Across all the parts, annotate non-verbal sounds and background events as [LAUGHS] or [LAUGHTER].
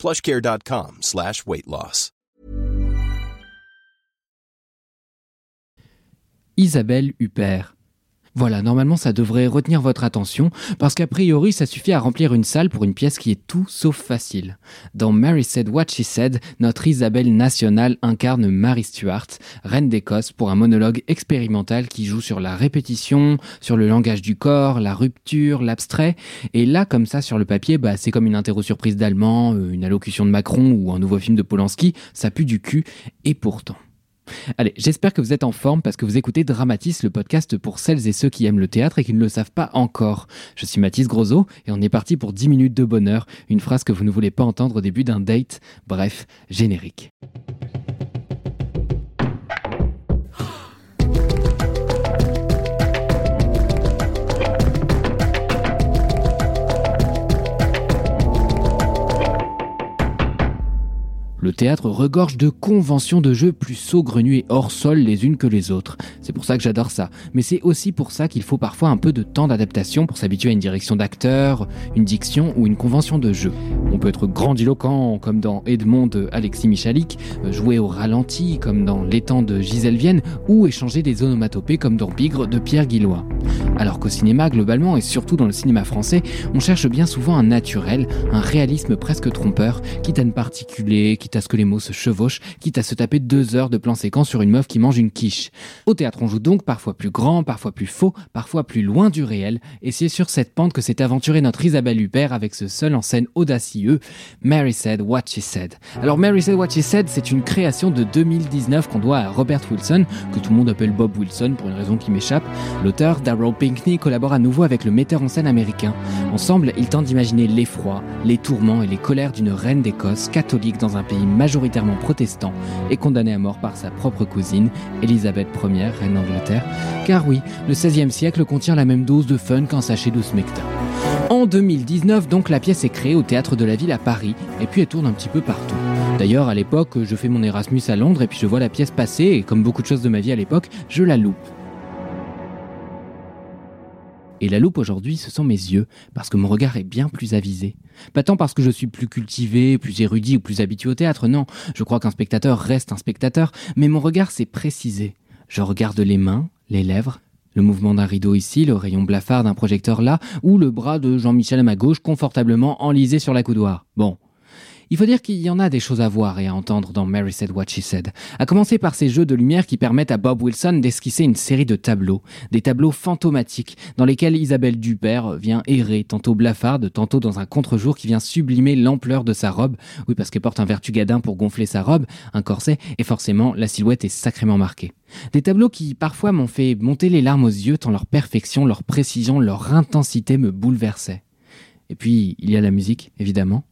plushcare.com slash weight loss. Isabelle Huppert. Voilà, normalement ça devrait retenir votre attention, parce qu'a priori ça suffit à remplir une salle pour une pièce qui est tout sauf facile. Dans Mary Said What She Said, notre Isabelle nationale incarne Mary Stuart, reine d'Écosse, pour un monologue expérimental qui joue sur la répétition, sur le langage du corps, la rupture, l'abstrait, et là comme ça sur le papier, bah, c'est comme une interro surprise d'allemand, euh, une allocution de Macron ou un nouveau film de Polanski, ça pue du cul, et pourtant. Allez, j'espère que vous êtes en forme parce que vous écoutez Dramatis, le podcast pour celles et ceux qui aiment le théâtre et qui ne le savent pas encore. Je suis Mathis Grosot et on est parti pour 10 minutes de bonheur, une phrase que vous ne voulez pas entendre au début d'un date. Bref, générique. Théâtre regorge de conventions de jeux plus saugrenues et hors sol les unes que les autres. C'est pour ça que j'adore ça. Mais c'est aussi pour ça qu'il faut parfois un peu de temps d'adaptation pour s'habituer à une direction d'acteur, une diction ou une convention de jeu. On peut être grandiloquent comme dans Edmond de Alexis Michalik, jouer au ralenti comme dans L'étang de Gisèle Vienne ou échanger des onomatopées comme dans Bigre de Pierre Guillois. Alors qu'au cinéma globalement et surtout dans le cinéma français, on cherche bien souvent un naturel, un réalisme presque trompeur, quitte à ne particuler, quitte à ce que les mots se chevauchent, quitte à se taper deux heures de plan séquence sur une meuf qui mange une quiche. On joue donc parfois plus grand, parfois plus faux, parfois plus loin du réel, et c'est sur cette pente que s'est aventurée notre Isabelle Huppert avec ce seul en scène audacieux, Mary Said What She Said. Alors Mary Said What She Said, c'est une création de 2019 qu'on doit à Robert Wilson, que tout le monde appelle Bob Wilson pour une raison qui m'échappe. L'auteur, Darrell Pinkney, collabore à nouveau avec le metteur en scène américain. Ensemble, ils tentent d'imaginer l'effroi, les tourments et les colères d'une reine d'Écosse catholique dans un pays majoritairement protestant et condamnée à mort par sa propre cousine, Elisabeth Ier, car oui, le XVIe siècle contient la même dose de fun qu'un sachet de smecta. En 2019, donc, la pièce est créée au Théâtre de la Ville à Paris, et puis elle tourne un petit peu partout. D'ailleurs, à l'époque, je fais mon Erasmus à Londres, et puis je vois la pièce passer, et comme beaucoup de choses de ma vie à l'époque, je la loupe. Et la loupe aujourd'hui, ce sont mes yeux, parce que mon regard est bien plus avisé. Pas tant parce que je suis plus cultivé, plus érudit ou plus habitué au théâtre, non, je crois qu'un spectateur reste un spectateur, mais mon regard s'est précisé. Je regarde les mains, les lèvres, le mouvement d'un rideau ici, le rayon blafard d'un projecteur là, ou le bras de Jean-Michel à ma gauche confortablement enlisé sur la coudoir. Bon, il faut dire qu'il y en a des choses à voir et à entendre dans Mary Said What She Said, à commencer par ces jeux de lumière qui permettent à Bob Wilson d'esquisser une série de tableaux, des tableaux fantomatiques, dans lesquels Isabelle Dupère vient errer, tantôt blafarde, tantôt dans un contre-jour qui vient sublimer l'ampleur de sa robe, oui parce qu'elle porte un vertugadin pour gonfler sa robe, un corset, et forcément la silhouette est sacrément marquée. Des tableaux qui parfois m'ont fait monter les larmes aux yeux tant leur perfection, leur précision, leur intensité me bouleversaient. Et puis, il y a la musique, évidemment.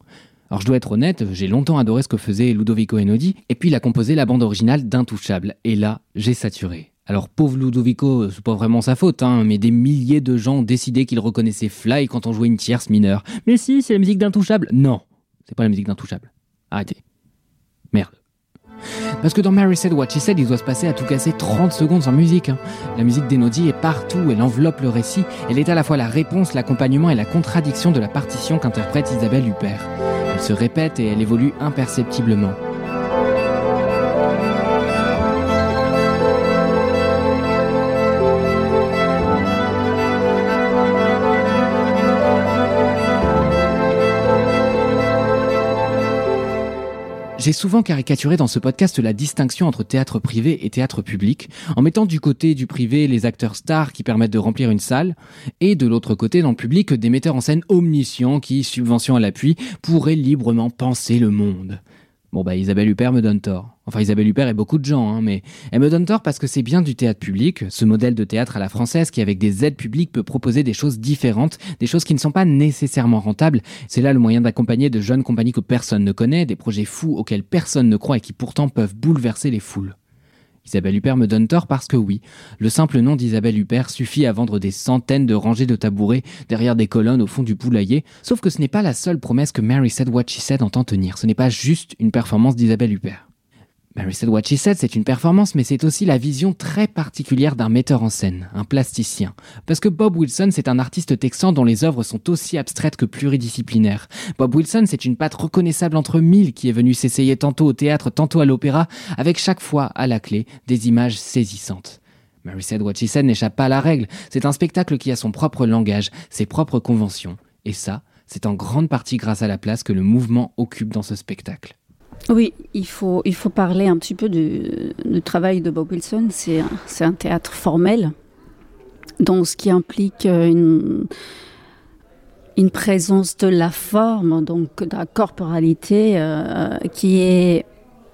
Alors je dois être honnête, j'ai longtemps adoré ce que faisait Ludovico Einaudi, et puis il a composé la bande originale d'Intouchable, et là, j'ai saturé. Alors pauvre Ludovico, c'est pas vraiment sa faute, hein, mais des milliers de gens ont décidé qu'ils reconnaissaient Fly quand on jouait une tierce mineure. Mais si, c'est la musique d'Intouchable Non, c'est pas la musique d'Intouchable. Arrêtez. Merde. Parce que dans Mary Said What She Said, il doit se passer à tout casser 30 secondes sans musique. Hein. La musique d'Enodi est partout, elle enveloppe le récit, elle est à la fois la réponse, l'accompagnement et la contradiction de la partition qu'interprète Isabelle Huppert. Elle se répète et elle évolue imperceptiblement. J'ai souvent caricaturé dans ce podcast la distinction entre théâtre privé et théâtre public, en mettant du côté du privé les acteurs stars qui permettent de remplir une salle, et de l'autre côté dans le public des metteurs en scène omniscients qui, subvention à l'appui, pourraient librement penser le monde. Bon bah Isabelle Huppert me donne tort. Enfin Isabelle Huppert et beaucoup de gens, hein, mais elle me donne tort parce que c'est bien du théâtre public, ce modèle de théâtre à la française qui avec des aides publiques peut proposer des choses différentes, des choses qui ne sont pas nécessairement rentables. C'est là le moyen d'accompagner de jeunes compagnies que personne ne connaît, des projets fous auxquels personne ne croit et qui pourtant peuvent bouleverser les foules. Isabelle Huppert me donne tort parce que oui, le simple nom d'Isabelle Huppert suffit à vendre des centaines de rangées de tabourets derrière des colonnes au fond du poulailler, sauf que ce n'est pas la seule promesse que Mary Said What She Said entend tenir, ce n'est pas juste une performance d'Isabelle Huppert. Mary Said What She Said, c'est une performance, mais c'est aussi la vision très particulière d'un metteur en scène, un plasticien. Parce que Bob Wilson, c'est un artiste texan dont les œuvres sont aussi abstraites que pluridisciplinaires. Bob Wilson, c'est une patte reconnaissable entre mille qui est venue s'essayer tantôt au théâtre, tantôt à l'opéra, avec chaque fois, à la clé, des images saisissantes. Mary Said What She Said n'échappe pas à la règle. C'est un spectacle qui a son propre langage, ses propres conventions. Et ça, c'est en grande partie grâce à la place que le mouvement occupe dans ce spectacle. Oui, il faut, il faut parler un petit peu du, travail de Bob Wilson. C'est un, théâtre formel, donc ce qui implique euh, une, une présence de la forme, donc de la corporalité, euh, qui est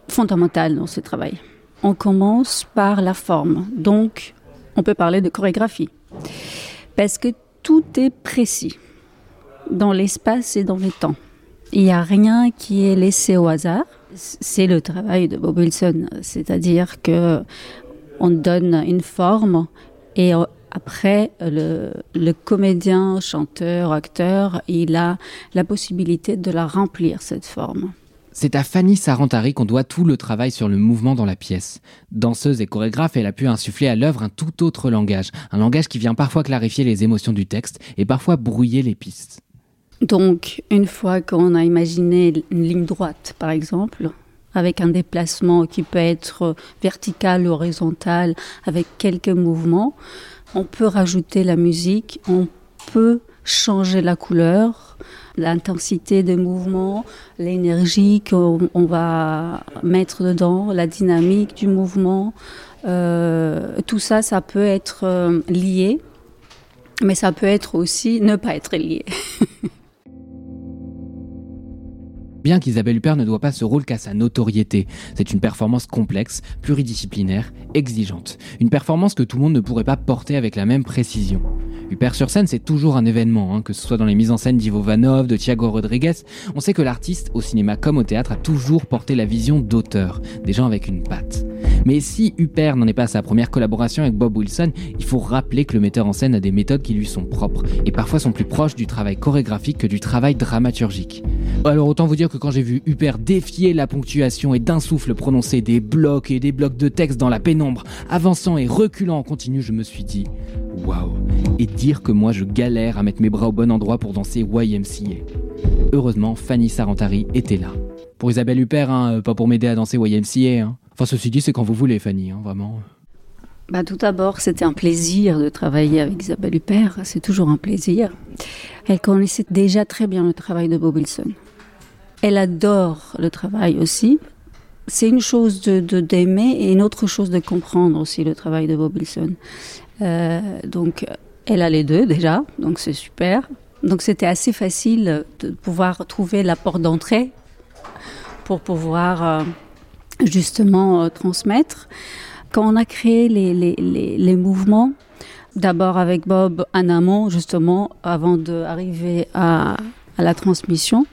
fondamentale dans ce travail. On commence par la forme, donc on peut parler de chorégraphie, parce que tout est précis dans l'espace et dans le temps. Il n'y a rien qui est laissé au hasard. C'est le travail de Bob Wilson, c'est-à-dire que on donne une forme et après, le, le, comédien, chanteur, acteur, il a la possibilité de la remplir, cette forme. C'est à Fanny Sarantari qu'on doit tout le travail sur le mouvement dans la pièce. Danseuse et chorégraphe, elle a pu insuffler à l'œuvre un tout autre langage, un langage qui vient parfois clarifier les émotions du texte et parfois brouiller les pistes. Donc, une fois qu'on a imaginé une ligne droite, par exemple, avec un déplacement qui peut être vertical ou horizontal, avec quelques mouvements, on peut rajouter la musique, on peut changer la couleur, l'intensité des mouvements, l'énergie qu'on va mettre dedans, la dynamique du mouvement. Euh, tout ça, ça peut être euh, lié, mais ça peut être aussi ne pas être lié. [LAUGHS] bien qu'Isabelle Huppert ne doit pas ce rôle qu'à sa notoriété. C'est une performance complexe, pluridisciplinaire, exigeante. Une performance que tout le monde ne pourrait pas porter avec la même précision. Huppert sur scène, c'est toujours un événement, hein, que ce soit dans les mises en scène d'Ivo Vanov, de Thiago Rodriguez. On sait que l'artiste, au cinéma comme au théâtre, a toujours porté la vision d'auteur, des gens avec une patte. Mais si Huppert n'en est pas à sa première collaboration avec Bob Wilson, il faut rappeler que le metteur en scène a des méthodes qui lui sont propres, et parfois sont plus proches du travail chorégraphique que du travail dramaturgique. Alors autant vous dire que quand j'ai vu Huppert défier la ponctuation et d'un souffle prononcer des blocs et des blocs de texte dans la pénombre, avançant et reculant en continu, je me suis dit waouh Et dire que moi je galère à mettre mes bras au bon endroit pour danser YMCA. Heureusement, Fanny Sarantari était là. Pour Isabelle Huppert, hein, pas pour m'aider à danser YMCA. Hein. Enfin, ceci dit, c'est quand vous voulez, Fanny, hein, vraiment. Bah, tout d'abord, c'était un plaisir de travailler avec Isabelle Huppert. C'est toujours un plaisir. Elle connaissait déjà très bien le travail de Bob Wilson. Elle adore le travail aussi. C'est une chose de d'aimer et une autre chose de comprendre aussi le travail de Bob Wilson. Euh, donc, elle a les deux déjà, donc c'est super. Donc, c'était assez facile de pouvoir trouver la porte d'entrée pour pouvoir euh, justement euh, transmettre. Quand on a créé les, les, les, les mouvements, d'abord avec Bob en amont, justement, avant d'arriver à, à la transmission,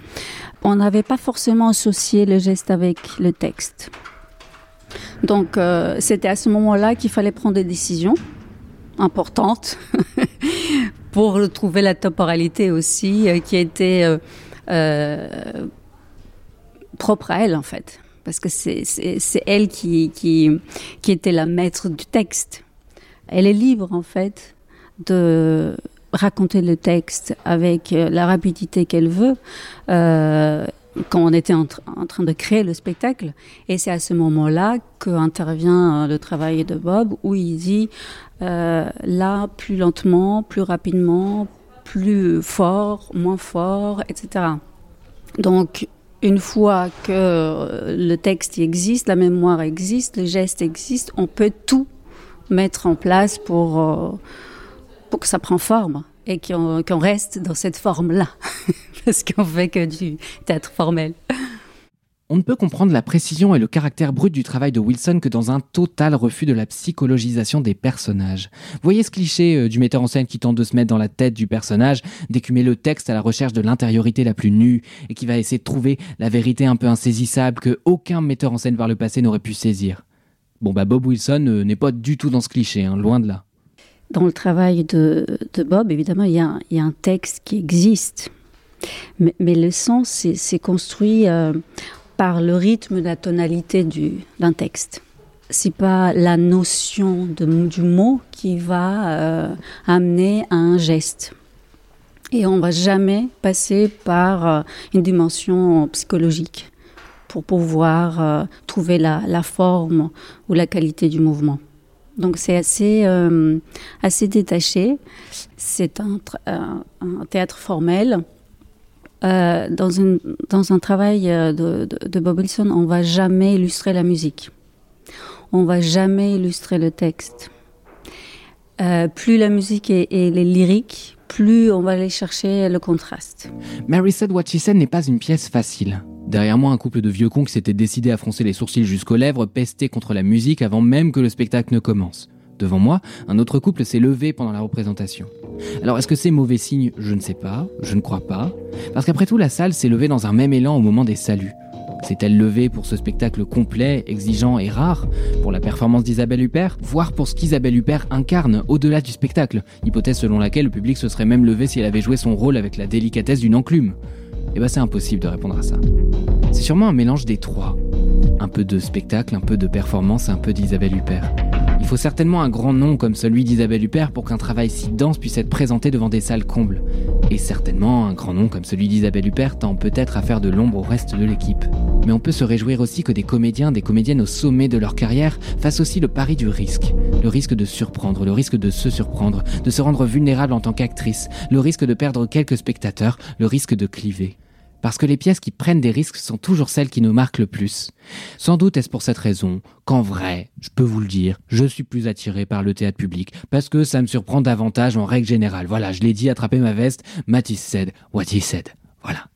on n'avait pas forcément associé le geste avec le texte. Donc euh, c'était à ce moment-là qu'il fallait prendre des décisions importantes [LAUGHS] pour trouver la temporalité aussi euh, qui était euh, euh, propre à elle en fait. Parce que c'est elle qui, qui, qui était la maître du texte. Elle est libre en fait de raconter le texte avec euh, la rapidité qu'elle veut euh, quand on était en, train de créer le spectacle. Et c'est à ce moment-là qu'intervient euh, le travail de Bob où il dit euh, là plus lentement, plus rapidement, plus fort, moins fort, etc. Donc une fois que le texte existe, la mémoire existe, le geste existe, on peut tout mettre en place pour... Euh, pour que ça prenne forme et qu'on reste dans cette forme-là, [LAUGHS] parce qu'on fait que du théâtre formel. On ne peut comprendre la précision et le caractère brut du travail de Wilson que dans un total refus de la psychologisation des personnages. Voyez ce cliché euh, du metteur en scène qui tente de se mettre dans la tête du personnage, d'écumer le texte à la recherche de l'intériorité la plus nue et qui va essayer de trouver la vérité un peu insaisissable que aucun metteur en scène par le passé n'aurait pu saisir. Bon bah Bob Wilson euh, n'est pas du tout dans ce cliché, hein, loin de là. Dans le travail de, Bob, évidemment, il y, a, un texte qui existe. Mais, le sens, c'est construit euh, par le rythme, la tonalité d'un texte. C'est pas la notion de, du mot qui va euh, amener à un geste. Et on va jamais passer par euh, une dimension psychologique pour pouvoir euh, trouver la, la, forme ou la qualité du mouvement. Donc c'est assez, assez détaché. C'est un, un, théâtre formel euh, dans, une, dans un travail euh, de, Bob Wilson, on va jamais illustrer la musique. On va jamais illustrer le texte. Euh, plus la musique est, lyrique, plus on va aller chercher le contraste. Mary Said What n'est pas une pièce facile. Derrière moi, un couple de vieux cons qui s'était décidé à froncer les sourcils jusqu'aux lèvres, pesté contre la musique avant même que le spectacle ne commence. Devant moi, un autre couple s'est levé pendant la représentation. Alors est-ce que c'est mauvais signe? Je ne sais pas, je ne crois pas. Parce qu'après tout, la salle s'est levée dans un même élan au moment des saluts. S'est-elle levée pour ce spectacle complet, exigeant et rare, pour la performance d'Isabelle Huppert, voire pour ce qu'Isabelle Huppert incarne au-delà du spectacle, hypothèse selon laquelle le public se serait même levé si elle avait joué son rôle avec la délicatesse d'une enclume Eh ben c'est impossible de répondre à ça. C'est sûrement un mélange des trois. Un peu de spectacle, un peu de performance, un peu d'Isabelle Huppert. Il faut certainement un grand nom comme celui d'Isabelle Huppert pour qu'un travail si dense puisse être présenté devant des salles combles. Et certainement un grand nom comme celui d'Isabelle Huppert tend peut-être à faire de l'ombre au reste de l'équipe. Mais on peut se réjouir aussi que des comédiens, des comédiennes au sommet de leur carrière fassent aussi le pari du risque. Le risque de surprendre, le risque de se surprendre, de se rendre vulnérable en tant qu'actrice, le risque de perdre quelques spectateurs, le risque de cliver parce que les pièces qui prennent des risques sont toujours celles qui nous marquent le plus. Sans doute est-ce pour cette raison qu'en vrai, je peux vous le dire, je suis plus attiré par le théâtre public, parce que ça me surprend davantage en règle générale. Voilà, je l'ai dit, attraper ma veste, Matisse said what he said. Voilà.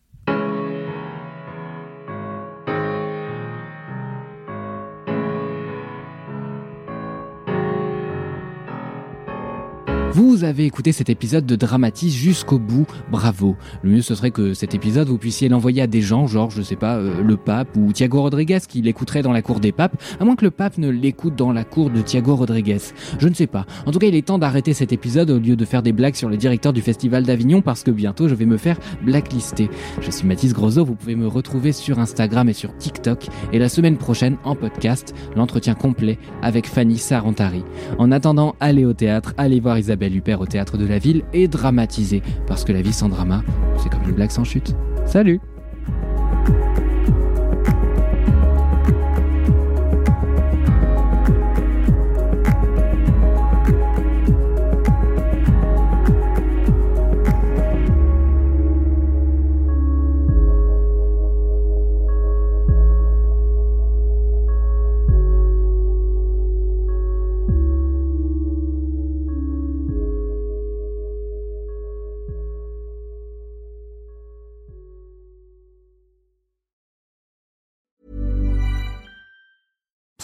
Vous avez écouté cet épisode de Dramatis jusqu'au bout, bravo. Le mieux ce serait que cet épisode vous puissiez l'envoyer à des gens, genre je sais pas, euh, le pape ou Thiago Rodriguez qui l'écouterait dans la cour des papes, à moins que le pape ne l'écoute dans la cour de Thiago Rodriguez. Je ne sais pas. En tout cas, il est temps d'arrêter cet épisode au lieu de faire des blagues sur le directeur du festival d'Avignon parce que bientôt je vais me faire blacklister. Je suis Mathis Grosot, vous pouvez me retrouver sur Instagram et sur TikTok et la semaine prochaine en podcast, l'entretien complet avec Fanny Sarantari. En attendant, allez au théâtre, allez voir Isabelle Belle au théâtre de la ville est dramatisé, parce que la vie sans drama, c'est comme une blague sans chute. Salut